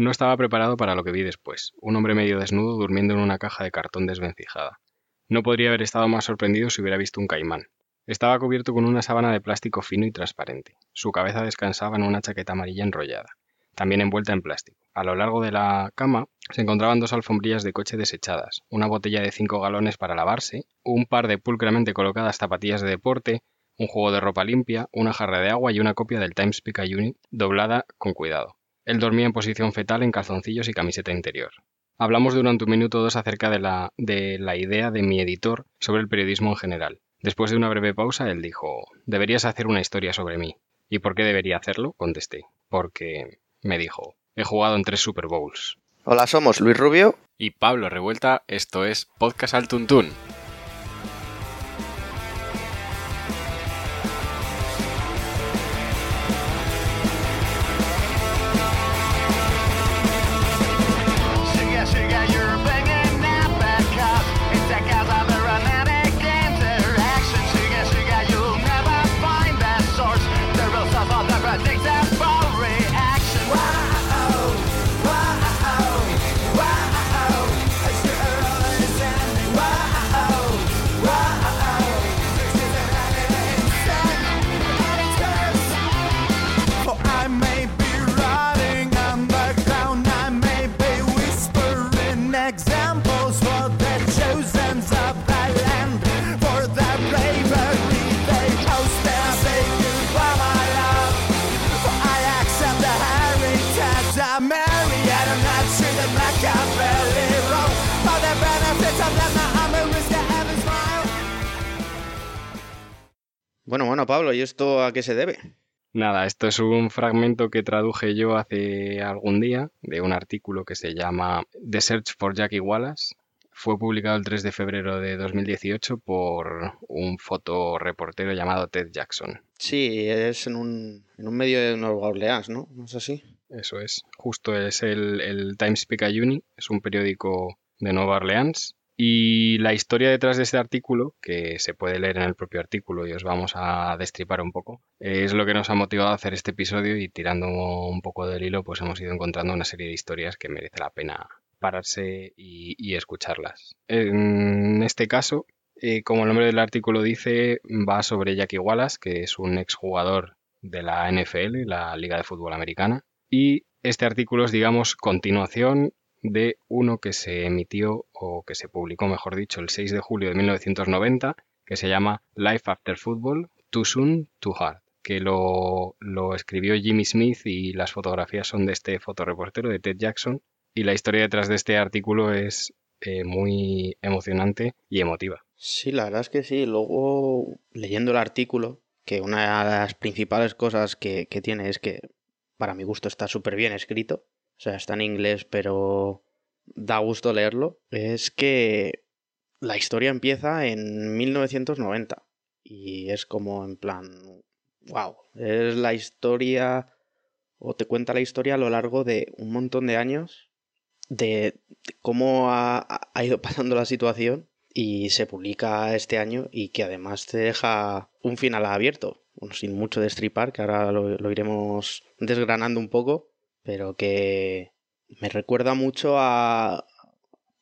No estaba preparado para lo que vi después, un hombre medio desnudo durmiendo en una caja de cartón desvencijada. No podría haber estado más sorprendido si hubiera visto un caimán. Estaba cubierto con una sábana de plástico fino y transparente. Su cabeza descansaba en una chaqueta amarilla enrollada, también envuelta en plástico. A lo largo de la cama se encontraban dos alfombrillas de coche desechadas, una botella de 5 galones para lavarse, un par de pulcramente colocadas zapatillas de deporte, un juego de ropa limpia, una jarra de agua y una copia del Times Picayune doblada con cuidado. Él dormía en posición fetal en calzoncillos y camiseta interior. Hablamos durante un minuto o dos acerca de la, de la idea de mi editor sobre el periodismo en general. Después de una breve pausa, él dijo, deberías hacer una historia sobre mí. ¿Y por qué debería hacerlo? Contesté. Porque, me dijo, he jugado en tres Super Bowls. Hola, somos Luis Rubio y Pablo Revuelta. Esto es Podcast al Tuntún. ¿Y esto a qué se debe? Nada, esto es un fragmento que traduje yo hace algún día de un artículo que se llama The Search for Jackie Wallace. Fue publicado el 3 de febrero de 2018 por un fotoreportero llamado Ted Jackson. Sí, es en un, medio de Nueva Orleans, ¿no? ¿No es así? Eso es. Justo es el, el Times Picayune, es un periódico de Nueva Orleans y la historia detrás de este artículo, que se puede leer en el propio artículo y os vamos a destripar un poco, es lo que nos ha motivado a hacer este episodio y tirando un poco del hilo, pues hemos ido encontrando una serie de historias que merece la pena pararse y, escucharlas. En este caso, eh, como el nombre del artículo dice, va sobre Jackie Wallace, que es un exjugador de la NFL, la Liga de Fútbol Americana, y este artículo es, digamos, continuación de uno que se emitió o que se publicó, mejor dicho, el 6 de julio de 1990, que se llama Life After Football, Too Soon, Too Hard, que lo, escribió Jimmy Smith y las fotografías son de este fotoreportero, de Ted Jackson, y la historia detrás de este artículo es eh, muy emocionante y emotiva. Sí, la verdad es que sí. Luego, leyendo el artículo, que una de las principales cosas que, que tiene es que, para mi gusto, está súper bien escrito. O sea, está en inglés, pero da gusto leerlo. Es que la historia empieza en 1990 y es como en plan, wow, es la historia o te cuenta la historia a lo largo de un montón de años de, cómo ha, ido pasando la situación y se publica este año y que además te deja un final abierto, sin mucho destripar, que ahora lo iremos desgranando un poco, pero que me recuerda mucho a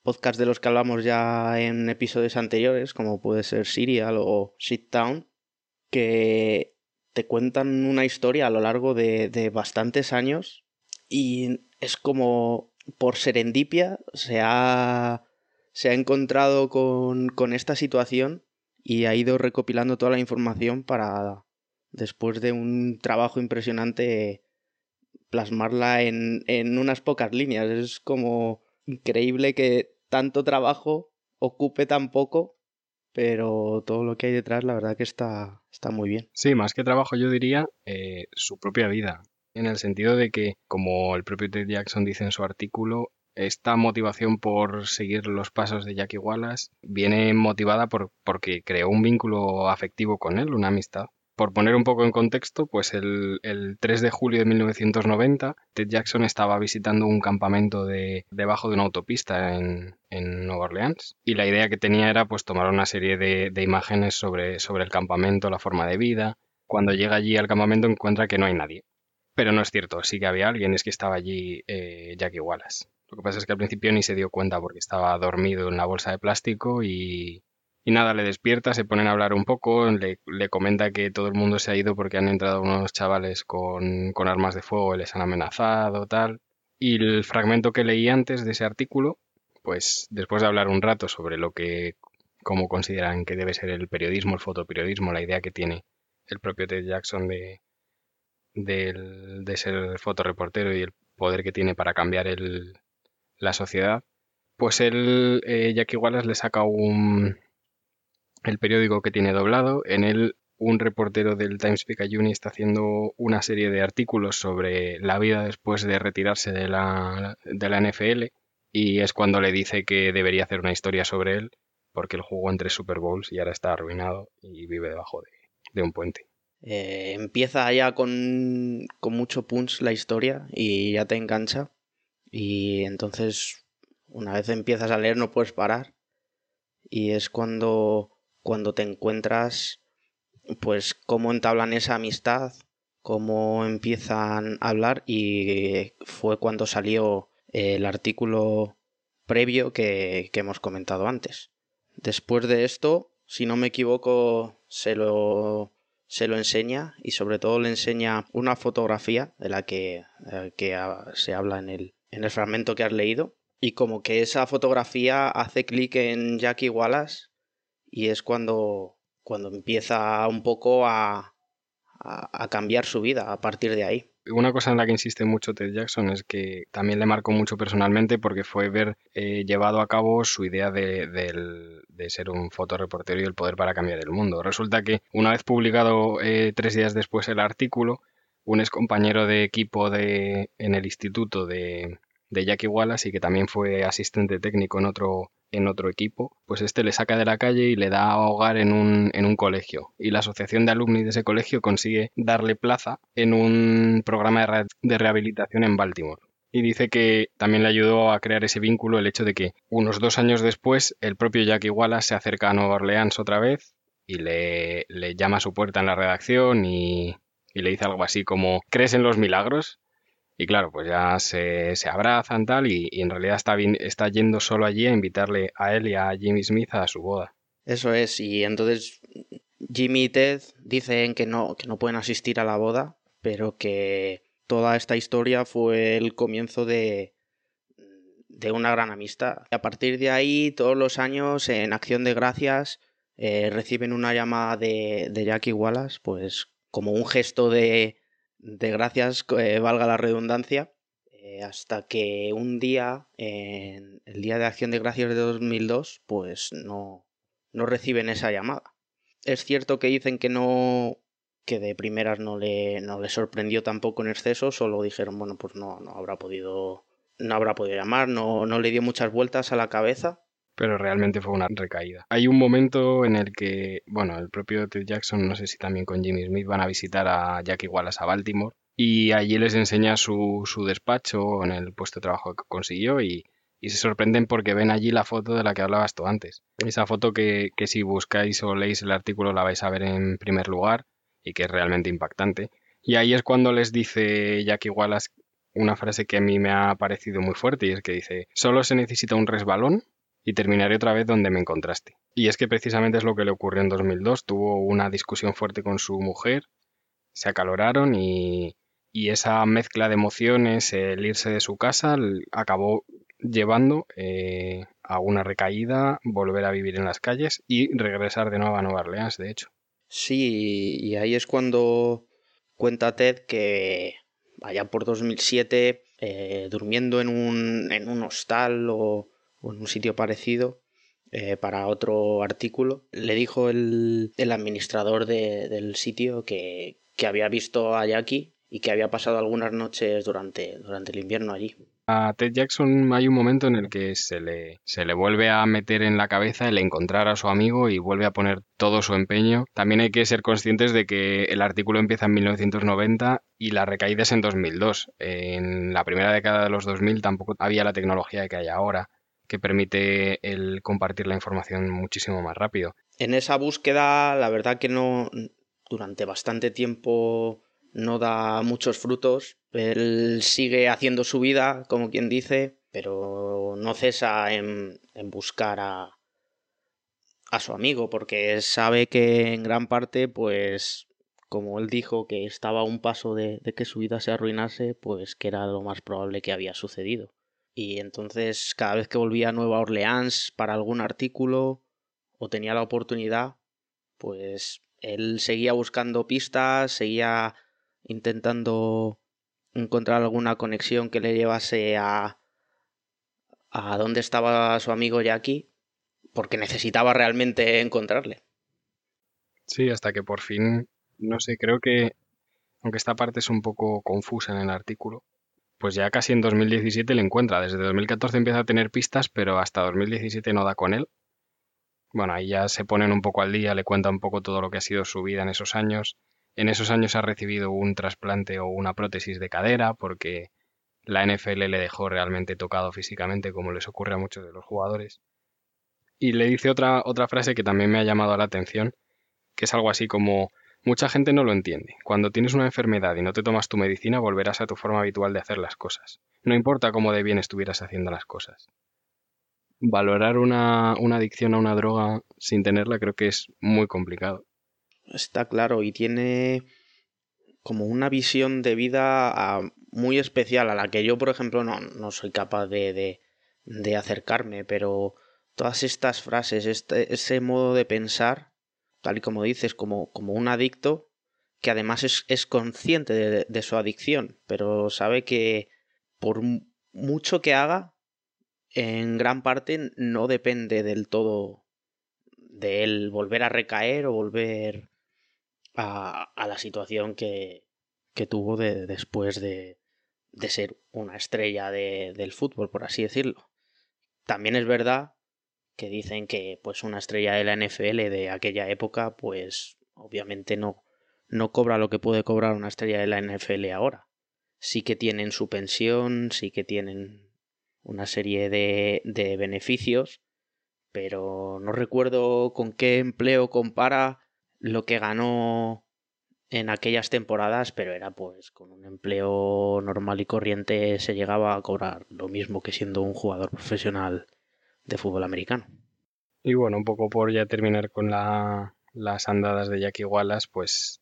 podcasts de los que hablamos ya en episodios anteriores, como puede ser Serial o Sit Town, que te cuentan una historia a lo largo de, bastantes años y es como por serendipia se ha, se ha encontrado con, con esta situación y ha ido recopilando toda la información para, después de un trabajo impresionante, plasmarla en, en unas pocas líneas. Es como increíble que tanto trabajo ocupe tan poco, pero todo lo que hay detrás, la verdad que está, está muy bien. Sí, más que trabajo, yo diría eh, su propia vida. En el sentido de que, como el propio Ted Jackson dice en su artículo, esta motivación por seguir los pasos de Jackie Wallace viene motivada por, porque creó un vínculo afectivo con él, una amistad por poner un poco en contexto, pues el, 3 de julio de 1990, Ted Jackson estaba visitando un campamento de, debajo de una autopista en, Nueva Orleans y la idea que tenía era pues tomar una serie de, imágenes sobre, sobre el campamento, la forma de vida. Cuando llega allí al campamento encuentra que no hay nadie. Pero no es cierto, sí que había alguien, es que estaba allí eh, Jackie Wallace. Lo que pasa es que al principio ni se dio cuenta porque estaba dormido en la bolsa de plástico y, y nada, le despierta, se ponen a hablar un poco, le, le, comenta que todo el mundo se ha ido porque han entrado unos chavales con, con armas de fuego y les han amenazado, tal. Y el fragmento que leí antes de ese artículo, pues después de hablar un rato sobre lo que, cómo consideran que debe ser el periodismo, el fotoperiodismo, la idea que tiene el propio Ted Jackson de, de, de ser fotoreportero y el poder que tiene para cambiar el, la sociedad, pues él, eh, Jackie Wallace, le saca un, el periódico que tiene doblado. En él, un reportero del Times Picayune está haciendo una serie de artículos sobre la vida después de retirarse de la, de la NFL y es cuando le dice que debería hacer una historia sobre él porque él jugó en tres Super Bowls y ahora está arruinado y vive debajo de, un puente. Eh, empieza ya con, con mucho punch la historia y ya te engancha y entonces una vez empiezas a leer no puedes parar y es cuando cuando te encuentras pues cómo entablan esa amistad, cómo empiezan a hablar y fue cuando salió el artículo previo que, hemos comentado antes. Después de esto, si no me equivoco, se lo, se lo enseña y sobre todo le enseña una fotografía de la que, que se habla en el, en el fragmento que has leído y como que esa fotografía hace clic en Jackie Wallace y es cuando, cuando empieza un poco a, a, cambiar su vida a partir de ahí. Una cosa en la que insiste mucho Ted Jackson es que también le marcó mucho personalmente porque fue ver eh, llevado a cabo su idea de, de, de, ser un fotoreportero y el poder para cambiar el mundo. Resulta que una vez publicado eh, tres días después el artículo, un ex compañero de equipo de, en el instituto de, de Jackie Wallace y que también fue asistente técnico en otro, en otro equipo, pues este le saca de la calle y le da hogar en un, en un colegio. Y la asociación de alumni de ese colegio consigue darle plaza en un programa de, re rehabilitación en Baltimore. Y dice que también le ayudó a crear ese vínculo el hecho de que unos dos años después el propio Jackie Wallace se acerca a Nueva Orleans otra vez y le, le llama a su puerta en la redacción y, y le dice algo así como ¿crees en los milagros? Y claro, pues ya se, se abrazan tal y, en realidad está, bien, está yendo solo allí a invitarle a él y a Jimmy Smith a su boda. Eso es, y entonces Jimmy y Ted dicen que no, que no pueden asistir a la boda, pero que toda esta historia fue el comienzo de, de una gran amistad. A partir de ahí, todos los años, en Acción de Gracias, eh, reciben una llamada de, de Jackie Wallace, pues como un gesto de, de gracias, eh, valga la redundancia, eh, hasta que un día, en el Día de Acción de Gracias de 2002, pues no, no reciben esa llamada. Es cierto que dicen que no que de primeras no le, no le sorprendió tampoco en exceso, solo dijeron, bueno, pues no, no habrá podido no habrá podido llamar, no, no le dio muchas vueltas a la cabeza pero realmente fue una recaída. Hay un momento en el que, bueno, el propio Ted Jackson, no sé si también con Jimmy Smith, van a visitar a Jackie Wallace a Baltimore y allí les enseña su, su despacho en el puesto de trabajo que consiguió y, y, se sorprenden porque ven allí la foto de la que hablabas tú antes. Esa foto que, que si buscáis o leéis el artículo la vais a ver en primer lugar y que es realmente impactante. Y ahí es cuando les dice Jackie Wallace una frase que a mí me ha parecido muy fuerte y es que dice, solo se necesita un resbalón y terminaré otra vez donde me encontraste. Y es que precisamente es lo que le ocurrió en 2002. Tuvo una discusión fuerte con su mujer, se acaloraron y, y esa mezcla de emociones, el irse de su casa, acabó llevando eh, a una recaída, volver a vivir en las calles y regresar de nuevo a Nueva Orleans, de hecho. Sí, y ahí es cuando cuenta Ted que allá por 2007, eh, durmiendo en un, en un hostal o o en un sitio parecido eh, para otro artículo, le dijo el, el administrador de, del sitio que, que, había visto a Jackie y que había pasado algunas noches durante, durante el invierno allí. A Ted Jackson hay un momento en el que se le, se le vuelve a meter en la cabeza el encontrar a su amigo y vuelve a poner todo su empeño. También hay que ser conscientes de que el artículo empieza en 1990 y la recaída es en 2002. En la primera década de los 2000 tampoco había la tecnología que hay ahora que permite el compartir la información muchísimo más rápido. En esa búsqueda, la verdad que no, durante bastante tiempo no da muchos frutos. Él sigue haciendo su vida, como quien dice, pero no cesa en, buscar a, a su amigo, porque sabe que en gran parte, pues, como él dijo que estaba a un paso de, de, que su vida se arruinase, pues que era lo más probable que había sucedido. Y entonces, cada vez que volvía a Nueva Orleans para algún artículo o tenía la oportunidad, pues él seguía buscando pistas, seguía intentando encontrar alguna conexión que le llevase a a dónde estaba su amigo Jackie porque necesitaba realmente encontrarle. Sí, hasta que por fin, no sé, creo que, aunque esta parte es un poco confusa en el artículo, pues ya casi en 2017 le encuentra. Desde 2014 empieza a tener pistas, pero hasta 2017 no da con él. Bueno, ahí ya se ponen un poco al día, le cuenta un poco todo lo que ha sido su vida en esos años. En esos años ha recibido un trasplante o una prótesis de cadera porque la NFL le dejó realmente tocado físicamente, como les ocurre a muchos de los jugadores. Y le dice otra, otra frase que también me ha llamado la atención, que es algo así como, mucha gente no lo entiende. Cuando tienes una enfermedad y no te tomas tu medicina, volverás a tu forma habitual de hacer las cosas. No importa cómo de bien estuvieras haciendo las cosas. Valorar una, una adicción a una droga sin tenerla creo que es muy complicado. Está claro, y tiene como una visión de vida muy especial a la que yo, por ejemplo, no, no soy capaz de, de, de acercarme, pero todas estas frases, este, ese modo de pensar, tal y como dices, como, como un adicto, que además es, es consciente de, de, su adicción, pero sabe que por mucho que haga, en gran parte no depende del todo de él volver a recaer o volver a, a la situación que, que tuvo de, después de, de ser una estrella de, del fútbol, por así decirlo. También es verdad que dicen que pues una estrella de la NFL de aquella época pues obviamente no no cobra lo que puede cobrar una estrella de la NFL ahora. Sí que tienen su pensión, sí que tienen una serie de, de beneficios, pero no recuerdo con qué empleo compara lo que ganó en aquellas temporadas, pero era pues con un empleo normal y corriente se llegaba a cobrar lo mismo que siendo un jugador profesional de fútbol americano. Y bueno, un poco por ya terminar con la, las andadas de Jackie Wallace, pues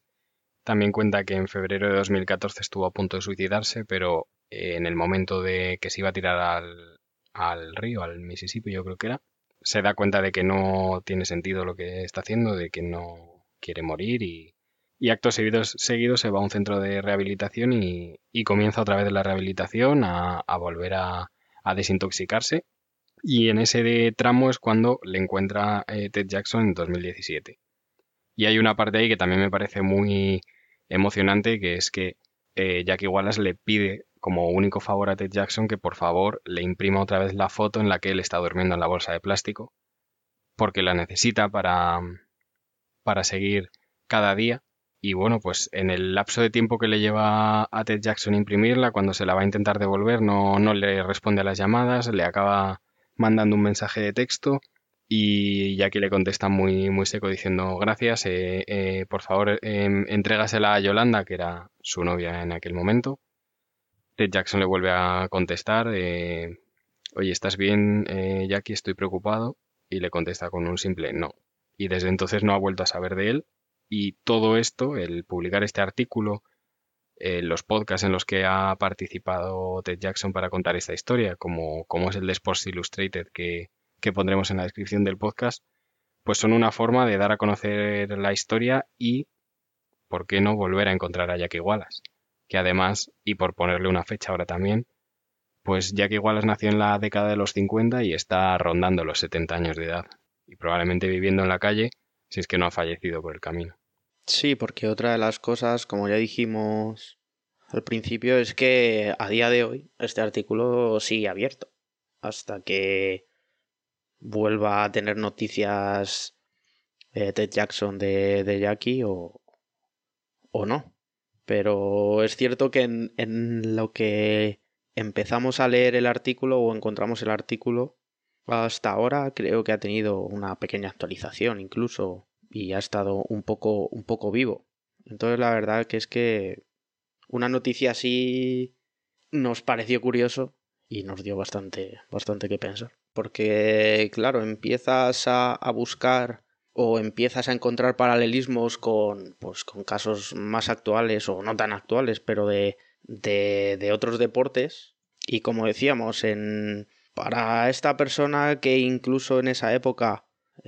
también cuenta que en febrero de 2014 estuvo a punto de suicidarse, pero en el momento de que se iba a tirar al, río, al Mississippi, yo creo que era, se da cuenta de que no tiene sentido lo que está haciendo, de que no quiere morir y, y actos seguidos, seguidos se va a un centro de rehabilitación y, y comienza otra vez la rehabilitación a, a volver a, a, desintoxicarse y en ese tramo es cuando le encuentra eh, Ted Jackson en 2017. Y hay una parte ahí que también me parece muy emocionante, que es que eh, Jackie Wallace le pide como único favor a Ted Jackson que por favor le imprima otra vez la foto en la que él está durmiendo en la bolsa de plástico, porque la necesita para, para seguir cada día. Y bueno, pues en el lapso de tiempo que le lleva a Ted Jackson imprimirla, cuando se la va a intentar devolver, no, no le responde a las llamadas, le acaba mandando un mensaje de texto y Jackie le contesta muy, muy seco diciendo gracias, eh, eh, por favor eh, entrégasela a Yolanda, que era su novia en aquel momento. Ted Jackson le vuelve a contestar, eh, oye, ¿estás bien, eh, Jackie? Estoy preocupado. Y le contesta con un simple no. Y desde entonces no ha vuelto a saber de él. Y todo esto, el publicar este artículo, eh, los podcasts en los que ha participado Ted Jackson para contar esta historia, como, como es el de Sports Illustrated que, que pondremos en la descripción del podcast, pues son una forma de dar a conocer la historia y, ¿por qué no volver a encontrar a Jackie Wallace? Que además, y por ponerle una fecha ahora también, pues Jackie Wallace nació en la década de los 50 y está rondando los 70 años de edad, y probablemente viviendo en la calle si es que no ha fallecido por el camino. Sí, porque otra de las cosas, como ya dijimos al principio, es que a día de hoy este artículo sigue abierto hasta que vuelva a tener noticias eh, Ted Jackson de, de Jackie o, o no. Pero es cierto que en, en lo que empezamos a leer el artículo o encontramos el artículo, hasta ahora creo que ha tenido una pequeña actualización incluso y ha estado un poco, un poco vivo. Entonces la verdad que es que una noticia así nos pareció curioso y nos dio bastante, bastante que pensar. Porque, claro, empiezas a, a buscar o empiezas a encontrar paralelismos con, pues, con casos más actuales o no tan actuales, pero de, de, de otros deportes. Y como decíamos, en, para esta persona que incluso en esa época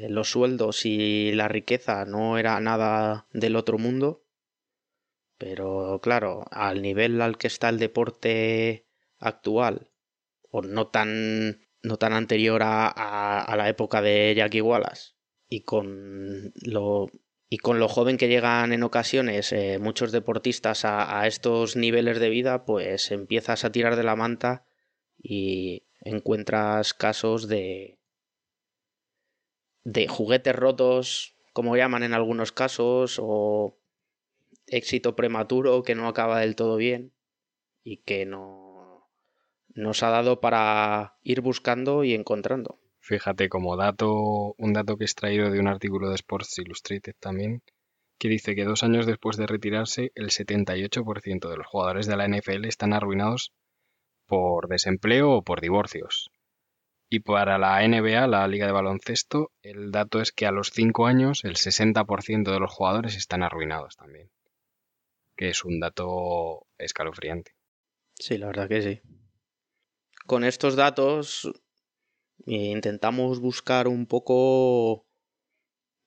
los sueldos y la riqueza no era nada del otro mundo, pero claro, al nivel al que está el deporte actual, o no tan, no tan anterior a, a, la época de Jackie Wallace, y con lo, y con lo joven que llegan en ocasiones eh, muchos deportistas a, a, estos niveles de vida, pues empiezas a tirar de la manta y encuentras casos de de juguetes rotos, como llaman en algunos casos, o éxito prematuro que no acaba del todo bien y que no nos ha dado para ir buscando y encontrando. Fíjate, como dato, un dato que he extraído de un artículo de Sports Illustrated también, que dice que dos años después de retirarse, el 78% de los jugadores de la NFL están arruinados por desempleo o por divorcios. Y para la NBA, la Liga de Baloncesto, el dato es que a los 5 años el 60% de los jugadores están arruinados también que es un dato escalofriante. Sí, la verdad que sí. Con estos datos intentamos buscar un poco,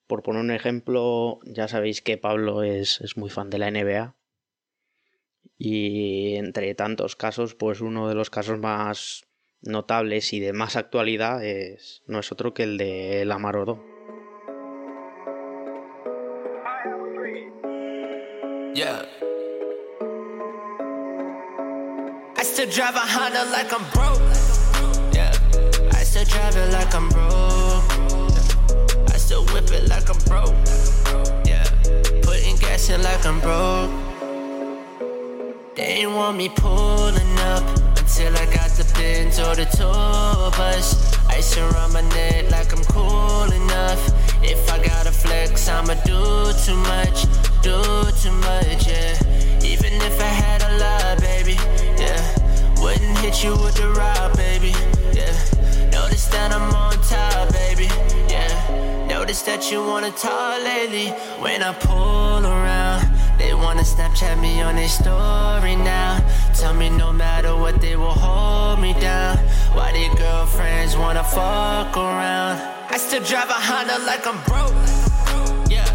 por poner un ejemplo, ya sabéis que Pablo es, es muy fan de la NBA. Y entre tantos casos, pues uno de los casos más notables y de más actualidad es, no es otro que el de Lamar Odom. Yeah. I still drive a Honda like I'm broke. Yeah. I still drive it like I'm broke. I still whip it like I'm broke. Yeah. Putting gas in like I'm broke. They ain't want me pulling up until I got the Benz or the tour bus. Ice around my neck like I'm cool enough. If I gotta flex, I'ma do too much do too much, yeah. Even if I had a lot, baby, yeah. Wouldn't hit you with the rock, baby, yeah. Notice that I'm on top, baby, yeah. Notice that you wanna talk lately when I pull around. Wanna Snapchat me on their story now. Tell me no matter what, they will hold me down. Why their girlfriends wanna fuck around? I still drive a Honda like I'm broke Yeah,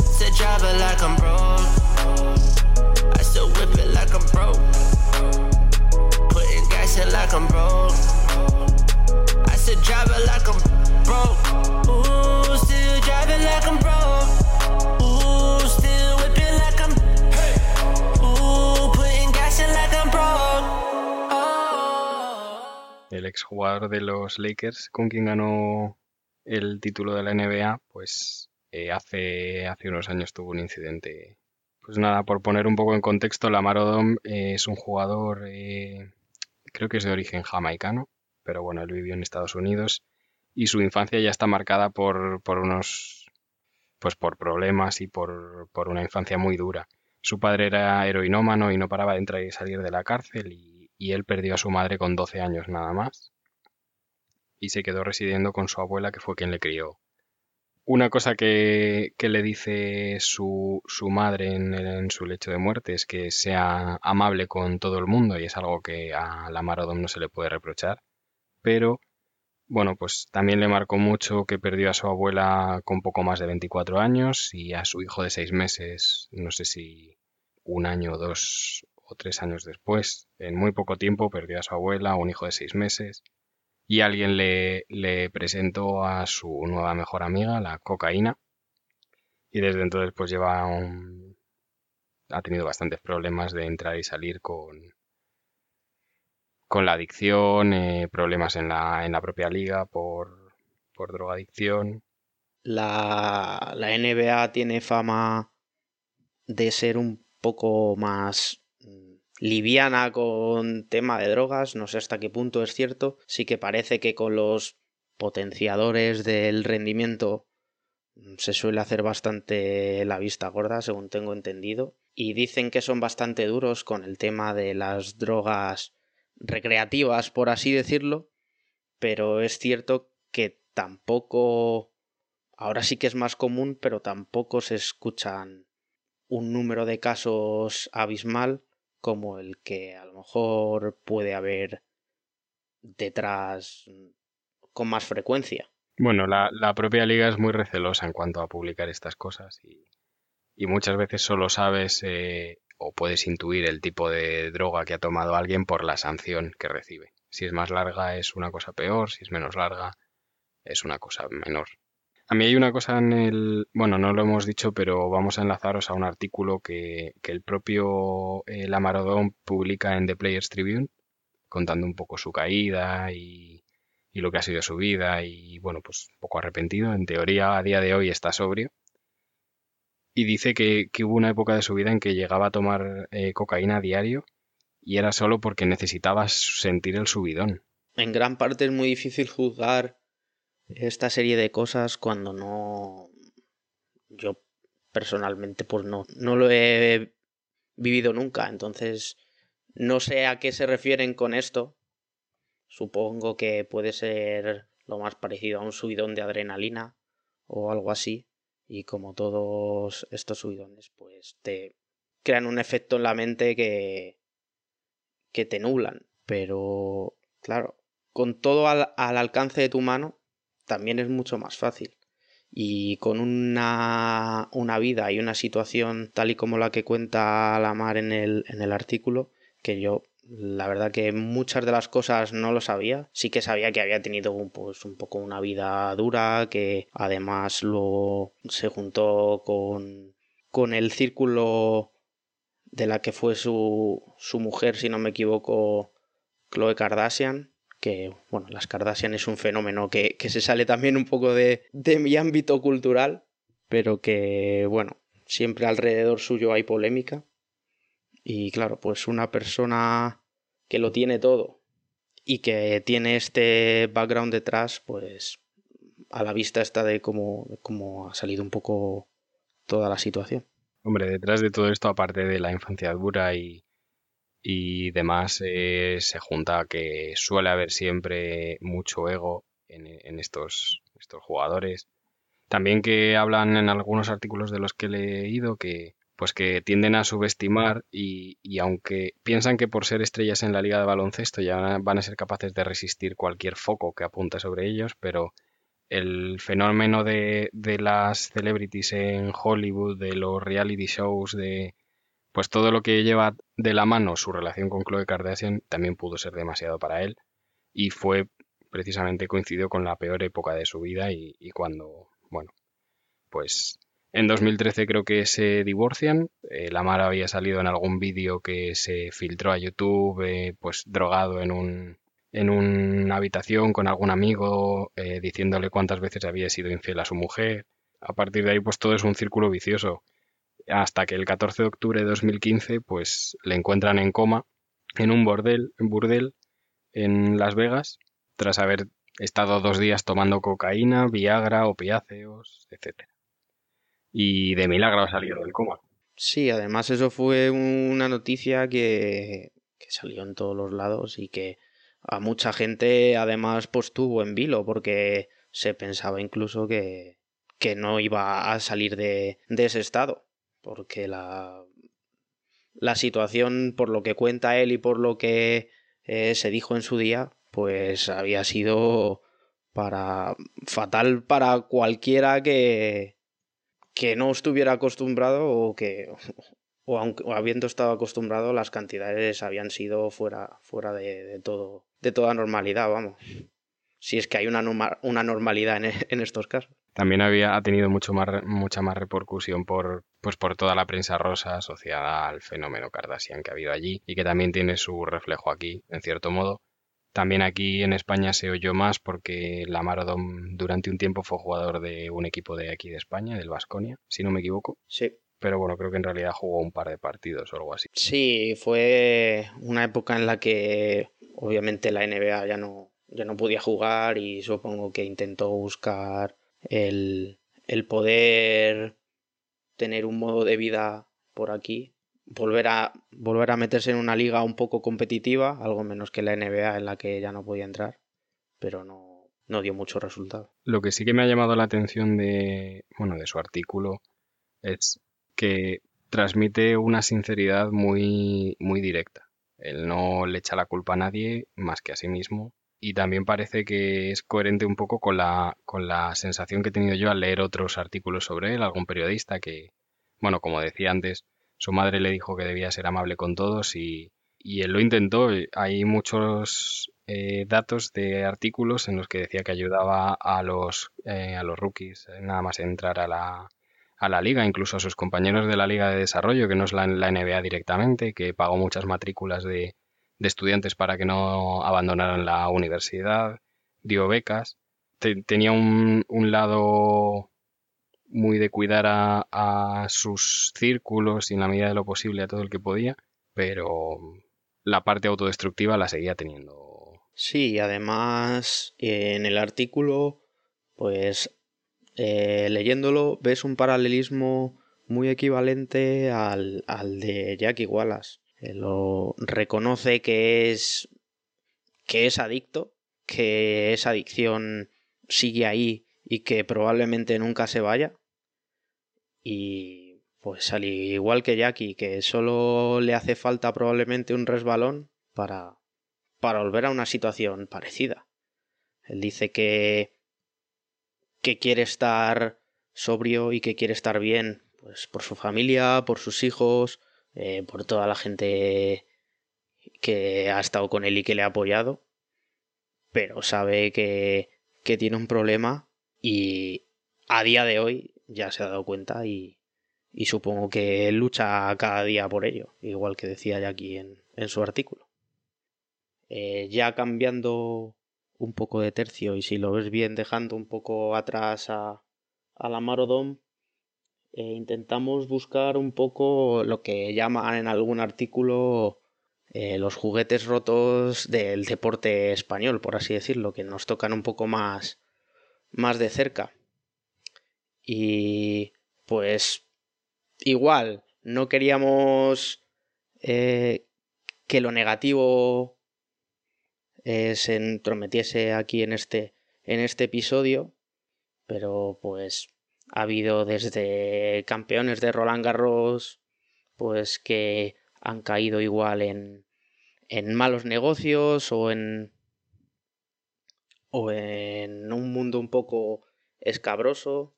still drive it like I'm broke. I still whip it like I'm broke. Putting gas in like I'm broke. I still drive it like I'm broke. Ooh, still driving like I'm broke. El exjugador de los Lakers, con quien ganó el título de la NBA, pues Eh, hace, hace unos años tuvo un incidente. Pues nada, por poner un poco en contexto, Lamar Odom eh, es un jugador, eh, creo que es de origen jamaicano, pero bueno, él vivió en Estados Unidos y su infancia ya está marcada por, por unos, pues por problemas y por, por, una infancia muy dura. Su padre era heroinómano y no paraba de entrar y salir de la cárcel y, y él perdió a su madre con 12 años nada más y se quedó residiendo con su abuela que fue quien le crió una cosa que, le dice su, su madre en, su lecho de muerte es que sea amable con todo el mundo y es algo que a la Marodom no se le puede reprochar. Pero, bueno, pues también le marcó mucho que perdió a su abuela con poco más de 24 años y a su hijo de 6 meses, no sé si un año, dos o tres años después. En muy poco tiempo perdió a su abuela, un hijo de 6 meses y alguien le, le presentó a su nueva mejor amiga, la cocaína, y desde entonces pues lleva un... ha tenido bastantes problemas de entrar y salir con, con la adicción, eh, problemas en la, en la propia liga por, por drogadicción. La, la NBA tiene fama de ser un poco más liviana con tema de drogas, no sé hasta qué punto es cierto, sí que parece que con los potenciadores del rendimiento se suele hacer bastante la vista gorda, según tengo entendido. y dicen que son bastante duros con el tema de las drogas recreativas, por así decirlo, pero es cierto que tampoco, ahora sí que es más común, pero tampoco se escuchan un número de casos abismal como el que a lo mejor puede haber detrás con más frecuencia. Bueno, la, propia liga es muy recelosa en cuanto a publicar estas cosas y, muchas veces solo sabes eh, o puedes intuir el tipo de droga que ha tomado alguien por la sanción que recibe. Si es más larga es una cosa peor, si es menos larga es una cosa menor. A mí hay una cosa en el... Bueno, no lo hemos dicho, pero vamos a enlazaros a un artículo que, el propio eh, Lamarodón publica en The Players Tribune, contando un poco su caída y, y lo que ha sido su vida y, bueno, pues un poco arrepentido. En teoría, a día de hoy está sobrio y dice que, hubo una época de su vida en que llegaba a tomar eh, cocaína a diario y era solo porque necesitaba sentir el subidón. En gran parte es muy difícil juzgar esta serie de cosas cuando no... Yo personalmente pues no, no lo he vivido nunca, entonces no sé a qué se refieren con esto. Supongo que puede ser lo más parecido a un subidón de adrenalina o algo así. Y como todos estos subidones pues te crean un efecto en la mente que que te nublan. Pero claro con todo al, alcance de tu mano también es mucho más fácil y con una, una vida y una situación tal y como la que cuenta la mar en el, en el artículo que yo la verdad que muchas de las cosas no lo sabía. Sí que sabía que había tenido pues, un poco una vida dura, que además luego se juntó con, con el círculo de la que fue su, su mujer, si no me equivoco, Chloe Kardashian, que bueno, las Kardashian es un fenómeno que, que se sale también un poco de, de mi ámbito cultural, pero que bueno, siempre alrededor suyo hay polémica. Y claro, pues una persona que lo tiene todo y que tiene este background detrás, pues a la vista está de cómo, cómo ha salido un poco toda la situación. Hombre, detrás de todo esto, aparte de la infancia dura y, y demás, eh, se junta que suele haber siempre mucho ego en, estos, estos jugadores. También que hablan en algunos artículos de los que he leído que, pues que tienden a subestimar y, aunque piensan que por ser estrellas en la liga de baloncesto ya van a ser capaces de resistir cualquier foco que apunte sobre ellos, pero el fenómeno de, de las celebrities en Hollywood, de los reality shows, de pues todo lo que lleva de la mano su relación con Chloe Kardashian también pudo ser demasiado para él y fue precisamente coincidió con la peor época de su vida y, cuando, bueno, pues en 2013 creo que se divorcian. Eh, la Mara había salido en algún vídeo que se filtró a YouTube, eh, pues drogado en un en una habitación con algún amigo, eh, diciéndole cuántas veces había sido infiel a su mujer. A partir de ahí, pues todo es un círculo vicioso. Hasta que el 14 de octubre de 2015, pues le encuentran en coma en un bordel, burdel en Las Vegas, tras haber estado dos días tomando cocaína, Viagra, opiáceos, etcétera y de milagro ha salido del coma. Sí, además eso fue una noticia que, que salió en todos los lados y que a mucha gente además pues tuvo en vilo porque se pensaba incluso que, que no iba a salir de, de ese estado porque la, la situación por lo que cuenta él y por lo que eh, se dijo en su día pues había sido para fatal para cualquiera que, que no estuviera acostumbrado o que o, aunque, habiendo estado acostumbrado las cantidades habían sido fuera fuera de, todo de toda normalidad vamos. Si es que hay una, una normalidad en, en, estos casos también había ha tenido mucho más mucha más repercusión por pues por toda la prensa rosa asociada al fenómeno Kardashian que ha habido allí y que también tiene su reflejo aquí en cierto modo también aquí en España se oyó más porque Lamar Odom durante un tiempo fue jugador de un equipo de aquí de España, del Vasconia, si no me equivoco. Sí. Pero bueno, creo que en realidad jugó un par de partidos o algo así. Sí, fue una época en la que obviamente la NBA ya no, ya no podía jugar y supongo que intentó buscar el, el poder tener un modo de vida por aquí volver a, volver a meterse en una liga un poco competitiva, algo menos que la NBA en la que ya no podía entrar, pero no, no dio mucho resultado. Lo que sí que me ha llamado la atención de, bueno, de su artículo es que transmite una sinceridad muy, muy directa. Él no le echa la culpa a nadie más que a sí mismo. Y también parece que es coherente un poco con la, con la sensación que he tenido yo al leer otros artículos sobre él, algún periodista que, bueno, como decía antes, su madre le dijo que debía ser amable con todos y, y él lo intentó. Hay muchos eh, datos de artículos en los que decía que ayudaba a los, eh, a los rookies eh, nada más entrar a la, a la liga, incluso a sus compañeros de la liga de desarrollo, que no es la, la NBA directamente, que pagó muchas matrículas de, de, estudiantes para que no abandonaran la universidad, dio becas. tenía un, un lado muy de cuidar a, a, sus círculos y en la medida de lo posible a todo el que podía, pero la parte autodestructiva la seguía teniendo. Sí, además en el artículo, pues eh, leyéndolo ves un paralelismo muy equivalente al, al de Jackie Wallace. Lo reconoce que es que es adicto, que esa adicción sigue ahí y que probablemente nunca se vaya. Y pues al igual que Jackie, que solo le hace falta probablemente un resbalón para, para volver a una situación parecida. Él dice que, que quiere estar sobrio y que quiere estar bien, pues por su familia, por sus hijos, eh, por toda la gente que ha estado con él y que le ha apoyado, pero sabe que, que tiene un problema y a día de hoy ya se ha dado cuenta y, y supongo que lucha cada día por ello, igual que decía ya aquí en, en su artículo. Eh, ya cambiando un poco de tercio y si lo ves bien dejando un poco atrás a, a la Marodom, eh, intentamos buscar un poco lo que llaman en algún artículo eh, los juguetes rotos del deporte español, por así decirlo, que nos tocan un poco más, más de cerca. Y pues igual, no queríamos eh, que lo negativo se entrometiese aquí en este, en este episodio, pero pues ha habido desde campeones de Roland Garros, pues que han caído igual en, en malos negocios o en o en un mundo un poco escabroso.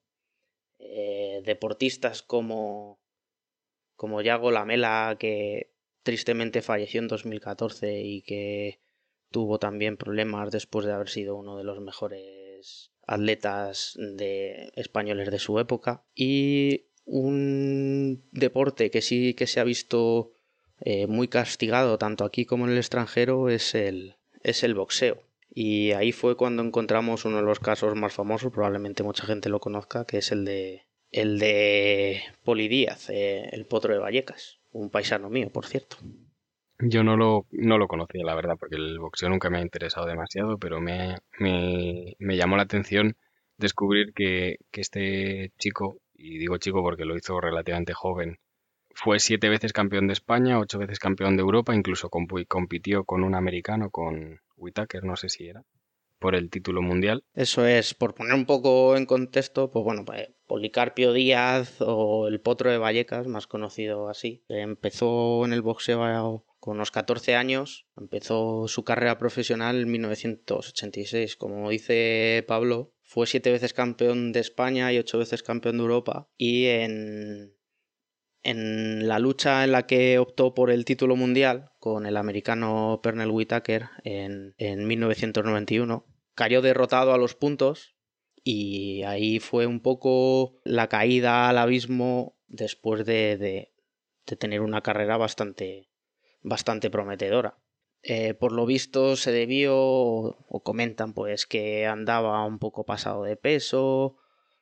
Eh, deportistas como, como Yago Lamela, que tristemente falleció en 2014 y que tuvo también problemas después de haber sido uno de los mejores atletas de españoles de su época y un deporte que sí que se ha visto eh, muy castigado tanto aquí como en el extranjero es el, es el boxeo y ahí fue cuando encontramos uno de los casos más famosos, probablemente mucha gente lo conozca, que es el de el de Poli Díaz, eh, el potro de Vallecas, un paisano mío, por cierto. Yo no lo, no lo conocía, la verdad, porque el boxeo nunca me ha interesado demasiado, pero me, me, me llamó la atención descubrir que, que, este chico, y digo chico porque lo hizo relativamente joven, fue siete veces campeón de España, ocho veces campeón de Europa, incluso compitió con un americano, con Whitaker, no sé si era, por el título mundial. Eso es, por poner un poco en contexto, pues bueno, pues, Policarpio Díaz o el Potro de Vallecas, más conocido así, empezó en el boxeo con unos 14 años, empezó su carrera profesional en 1986. Como dice Pablo, fue siete veces campeón de España y ocho veces campeón de Europa y en en la lucha en la que optó por el título mundial con el americano Pernell Whitaker en, en 1991, cayó derrotado a los puntos y ahí fue un poco la caída al abismo después de, de, de tener una carrera bastante, bastante prometedora. Eh, por lo visto se debió, o comentan pues que andaba un poco pasado de peso.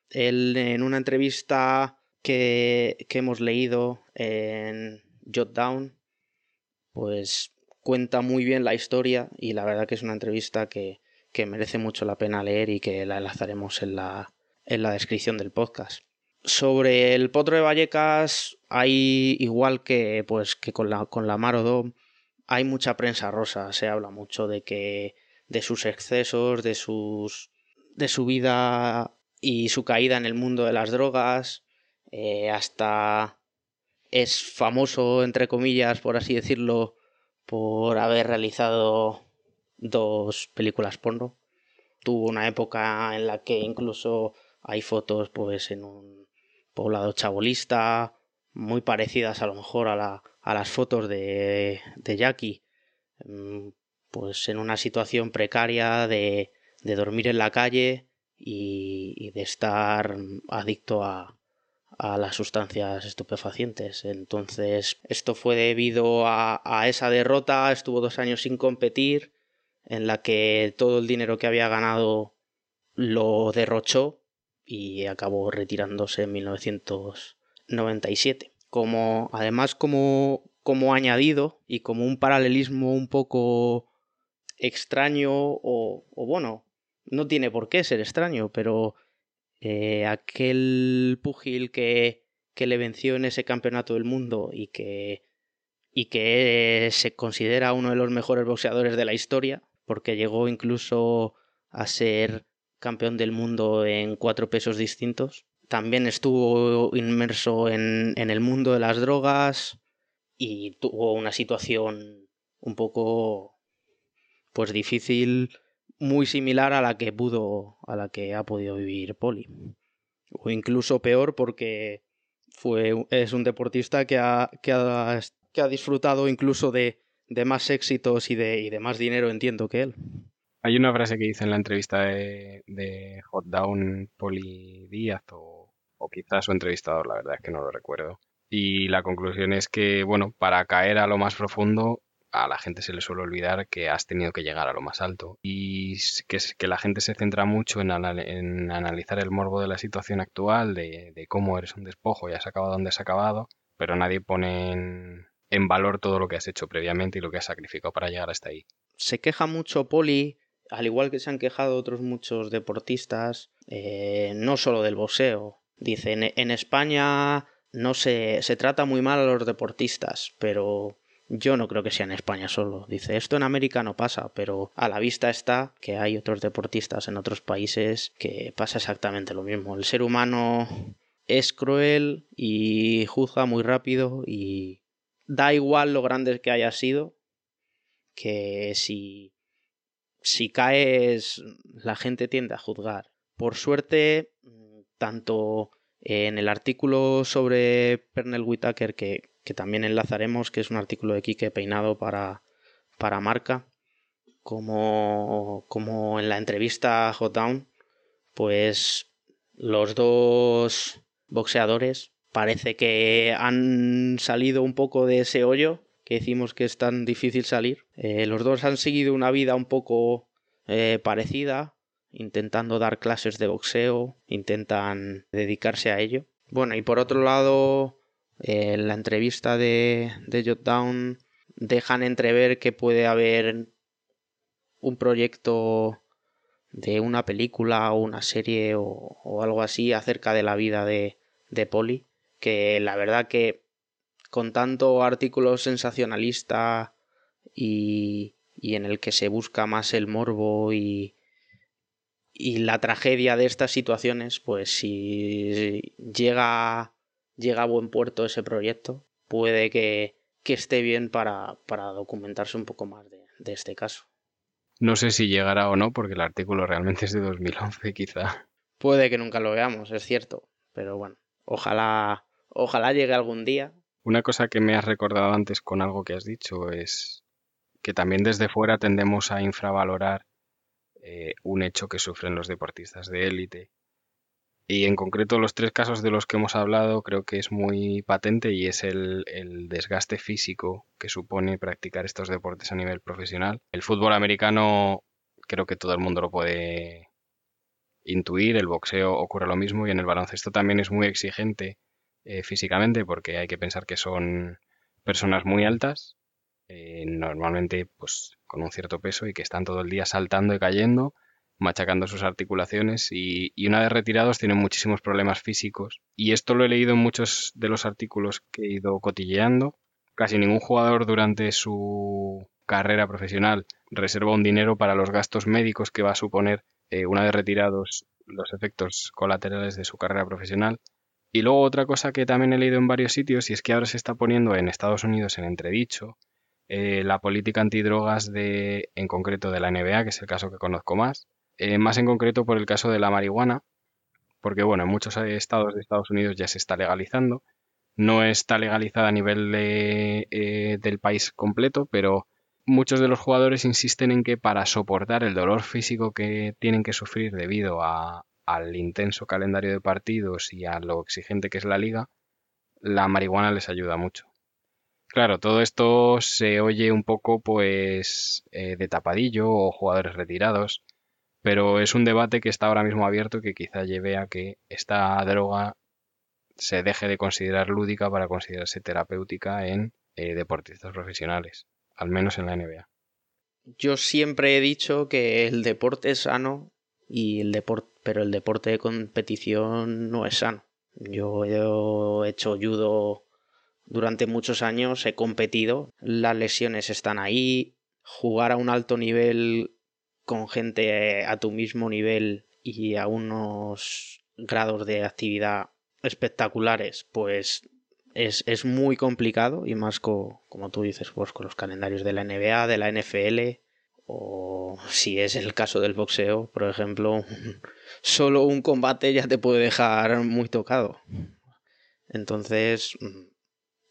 Él en una entrevista que, que hemos leído en Jotdown, pues cuenta muy bien la historia y la verdad que es una entrevista que, que merece mucho la pena leer y que la enlazaremos en la, en la descripción del podcast. Sobre el potro de Vallecas, hay igual que pues que con la con la Marodom hay mucha prensa rosa, se habla mucho de que de sus excesos, de sus de su vida y su caída en el mundo de las drogas, eh, hasta es famoso entre comillas, por así decirlo, por haber realizado dos películas porno. Tuvo una época en la que incluso hay fotos pues en un poblado chabolista muy parecidas a lo mejor a, la, a las fotos de, de Jackie mm, pues en una situación precaria de, de dormir en la calle y, de estar adicto a, a las sustancias estupefacientes. Entonces, esto fue debido a, a, esa derrota, estuvo dos años sin competir, en la que todo el dinero que había ganado lo derrochó y acabó retirándose en 1997. Como, además, como, como añadido y como un paralelismo un poco extraño o, o bueno, no tiene por qué ser extraño, pero eh, aquel pugil que, que le venció en ese campeonato del mundo y que, y que se considera uno de los mejores boxeadores de la historia, porque llegó incluso a ser campeón del mundo en cuatro pesos distintos. También estuvo inmerso en, en el mundo de las drogas y tuvo una situación un poco pues difícil muy similar a la que pudo a la que ha podido vivir Poli o incluso peor porque fue es un deportista que ha, que ha, que ha disfrutado incluso de, de más éxitos y de, y de más dinero entiendo que él. Hay una frase que dice en la entrevista de, de Hot Down Poli Díaz o quizás su entrevistador, la verdad es que no lo recuerdo. Y la conclusión es que, bueno, para caer a lo más profundo, a la gente se le suele olvidar que has tenido que llegar a lo más alto. Y que, que la gente se centra mucho en, analizar el morbo de la situación actual, de, de, cómo eres un despojo y has acabado donde has acabado, pero nadie pone en, en valor todo lo que has hecho previamente y lo que has sacrificado para llegar hasta ahí. Se queja mucho Poli al igual que se han quejado otros muchos deportistas, eh, no solo del boxeo. Dicen, en España no se, se trata muy mal a los deportistas, pero yo no creo que sea en España solo. Dice, esto en América no pasa, pero a la vista está que hay otros deportistas en otros países que pasa exactamente lo mismo. El ser humano es cruel y juzga muy rápido y da igual lo grande que haya sido, que si si caes, la gente tiende a juzgar. Por suerte, tanto en el artículo sobre Pernell Whitaker, que, que también enlazaremos, que es un artículo de Quique Peinado para, para Marca, como, como en la entrevista a Hot Down, pues los dos boxeadores parece que han salido un poco de ese hoyo que decimos que es tan difícil salir. Eh, los dos han seguido una vida un poco eh, parecida, intentando dar clases de boxeo, intentan dedicarse a ello. Bueno, y por otro lado, en la entrevista de, de Jotdown dejan entrever que puede haber un proyecto de una película o una serie o, o algo así acerca de la vida de, de Polly, que la verdad que con tanto artículo sensacionalista y, y en el que se busca más el morbo y, y la tragedia de estas situaciones, pues si llega, llega a buen puerto ese proyecto, puede que, que esté bien para, para, documentarse un poco más de, de, este caso. No sé si llegará o no, porque el artículo realmente es de 2011, quizá. Puede que nunca lo veamos, es cierto, pero bueno, ojalá, ojalá llegue algún día una cosa que me has recordado antes con algo que has dicho es que también desde fuera tendemos a infravalorar eh, un hecho que sufren los deportistas de élite. Y en concreto los tres casos de los que hemos hablado creo que es muy patente y es el, el desgaste físico que supone practicar estos deportes a nivel profesional. El fútbol americano creo que todo el mundo lo puede intuir, el boxeo ocurre lo mismo y en el baloncesto también es muy exigente eh, físicamente porque hay que pensar que son personas muy altas, eh, normalmente pues con un cierto peso y que están todo el día saltando y cayendo machacando sus articulaciones y, una vez retirados tienen muchísimos problemas físicos. Y esto lo he leído en muchos de los artículos que he ido cotilleando. Casi ningún jugador durante su carrera profesional reserva un dinero para los gastos médicos que va a suponer eh, una vez retirados los efectos colaterales de su carrera profesional. Y luego otra cosa que también he leído en varios sitios y es que ahora se está poniendo en Estados Unidos en entredicho eh, la política antidrogas de, en concreto de la NBA, que es el caso que conozco más, eh, más en concreto por el caso de la marihuana, porque bueno, en muchos estados de Estados Unidos ya se está legalizando, no está legalizada a nivel de, del país completo, pero muchos de los jugadores insisten en que para soportar el dolor físico que tienen que sufrir debido al intenso calendario de partidos y a lo exigente que es la liga, la marihuana les ayuda mucho. Claro, todo esto se oye un poco pues eh, de tapadillo o jugadores retirados, pero es un debate que está ahora mismo abierto y que quizá lleve a que esta droga se deje de considerar lúdica para considerarse terapéutica en eh, deportistas profesionales al menos en la NBA. Yo siempre he dicho que el deporte es sano y el deporte, pero el deporte de competición no es sano. Yo he hecho judo durante muchos años, he competido, las lesiones están ahí, jugar a un alto nivel con gente a tu mismo nivel y a unos grados de actividad espectaculares, pues es, muy complicado y más como tú dices, pues con los calendarios de la NBA, de la NFL o si es el caso del boxeo, por ejemplo, solo un combate ya te puede dejar muy tocado. Entonces,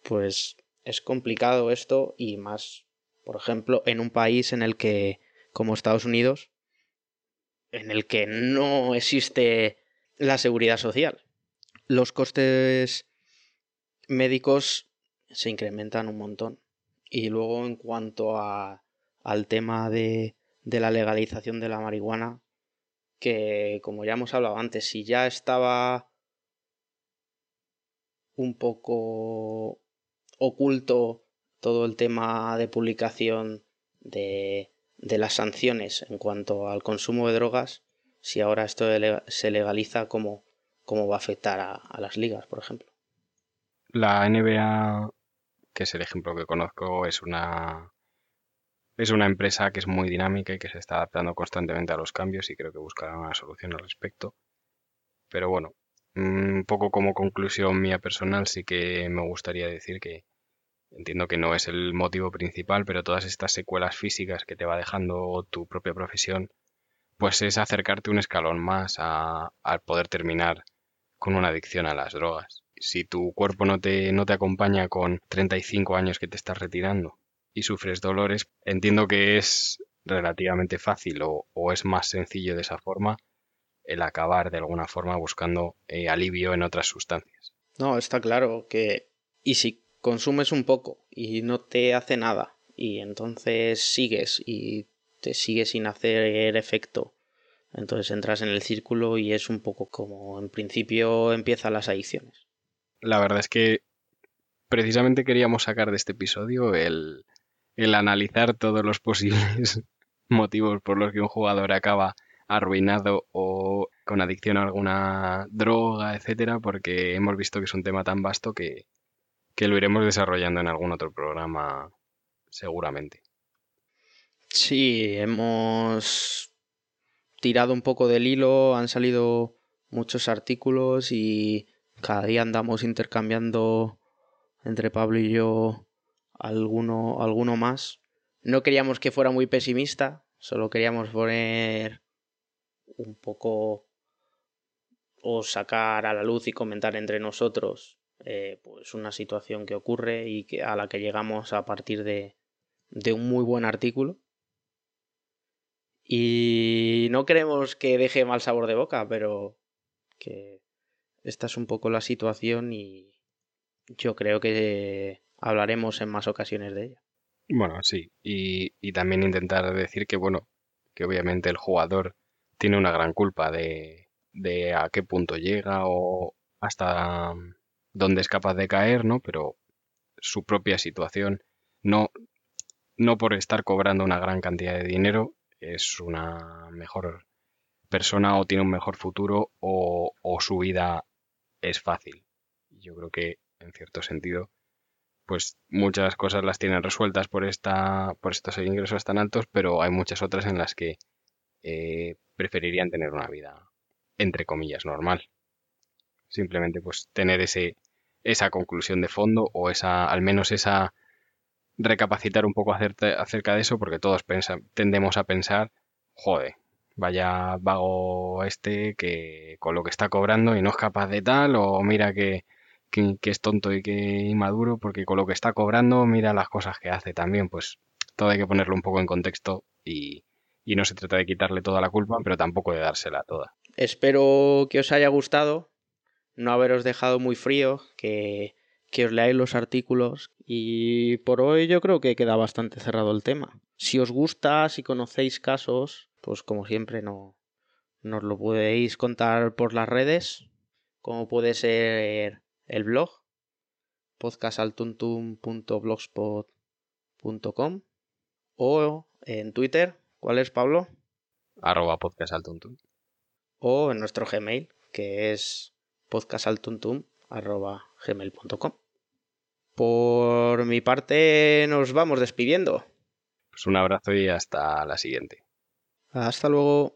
pues es complicado esto y más, por ejemplo, en un país en el que, como Estados Unidos, en el que no existe la seguridad social. Los costes médicos se incrementan un montón. Y luego en cuanto a, al tema de, de la legalización de la marihuana, que como ya hemos hablado antes, si ya estaba un poco oculto todo el tema de publicación de, de las sanciones en cuanto al consumo de drogas, si ahora esto se legaliza, ¿cómo, cómo va a afectar a las ligas, por ejemplo? La NBA, que es el ejemplo que conozco, es una es una empresa que es muy dinámica y que se está adaptando constantemente a los cambios y creo que buscará una solución al respecto. Pero bueno, un poco como conclusión mía personal sí que me gustaría decir que entiendo que no es el motivo principal, pero todas estas secuelas físicas que te va dejando tu propia profesión, pues es acercarte un escalón más a, a poder terminar con una adicción a las drogas. Si tu cuerpo no te, no te acompaña con 35 años que te estás retirando y sufres dolores, entiendo que es relativamente fácil o, es más sencillo de esa forma el acabar de alguna forma buscando eh, alivio en otras sustancias. No, está claro que... Y si consumes un poco y no te hace nada y entonces sigues y te sigue sin hacer efecto, entonces entras en el círculo y es un poco como en principio empiezan las adicciones. La verdad es que precisamente queríamos sacar de este episodio el, analizar todos los posibles motivos por los que un jugador acaba arruinado o con adicción a alguna droga, etcétera, porque hemos visto que es un tema tan vasto que, que lo iremos desarrollando en algún otro programa seguramente. Sí, hemos tirado un poco del hilo, han salido muchos artículos y cada día andamos intercambiando entre Pablo y yo alguno, alguno más. No queríamos que fuera muy pesimista, solo queríamos poner un poco o sacar a la luz y comentar entre nosotros eh, pues una situación que ocurre y que, a la que llegamos a partir de, de un muy buen artículo. Y no queremos que deje mal sabor de boca, pero que esta es un poco la situación y yo creo que hablaremos en más ocasiones de ella. Bueno, sí, y, también intentar decir que, bueno, que obviamente el jugador tiene una gran culpa de, de a qué punto llega o hasta dónde es capaz de caer, ¿no? Pero su propia situación, no, no por estar cobrando una gran cantidad de dinero, es una mejor persona o tiene un mejor futuro o, o su vida es fácil. Yo creo que, en cierto sentido, pues muchas cosas las tienen resueltas por esta, por estos ingresos tan altos, pero hay muchas otras en las que eh, preferirían tener una vida, entre comillas, normal. Simplemente, pues, tener ese, esa conclusión de fondo o esa, al menos esa recapacitar un poco acerca de eso, porque todos tendemos a pensar, joder, vaya vago este que con lo que está cobrando y no es capaz de tal, o mira que, que, es tonto y que inmaduro porque con lo que está cobrando mira las cosas que hace también, pues todo hay que ponerlo un poco en contexto y, y no se trata de quitarle toda la culpa, pero tampoco de dársela toda. Espero que os haya gustado, no haberos dejado muy frío, que, que os leáis los artículos y por hoy yo creo que queda bastante cerrado el tema. Si os gusta, si conocéis casos, pues como siempre no, nos lo podéis contar por las redes, como puede ser el blog podcastaltuntum.blogspot.com o en Twitter, ¿cuál es Pablo? Arroba podcastaltuntum. O en nuestro Gmail, que es podcastaltuntum.gmail.com. Por mi parte nos vamos despidiendo. Pues un abrazo y hasta la siguiente. Hasta luego.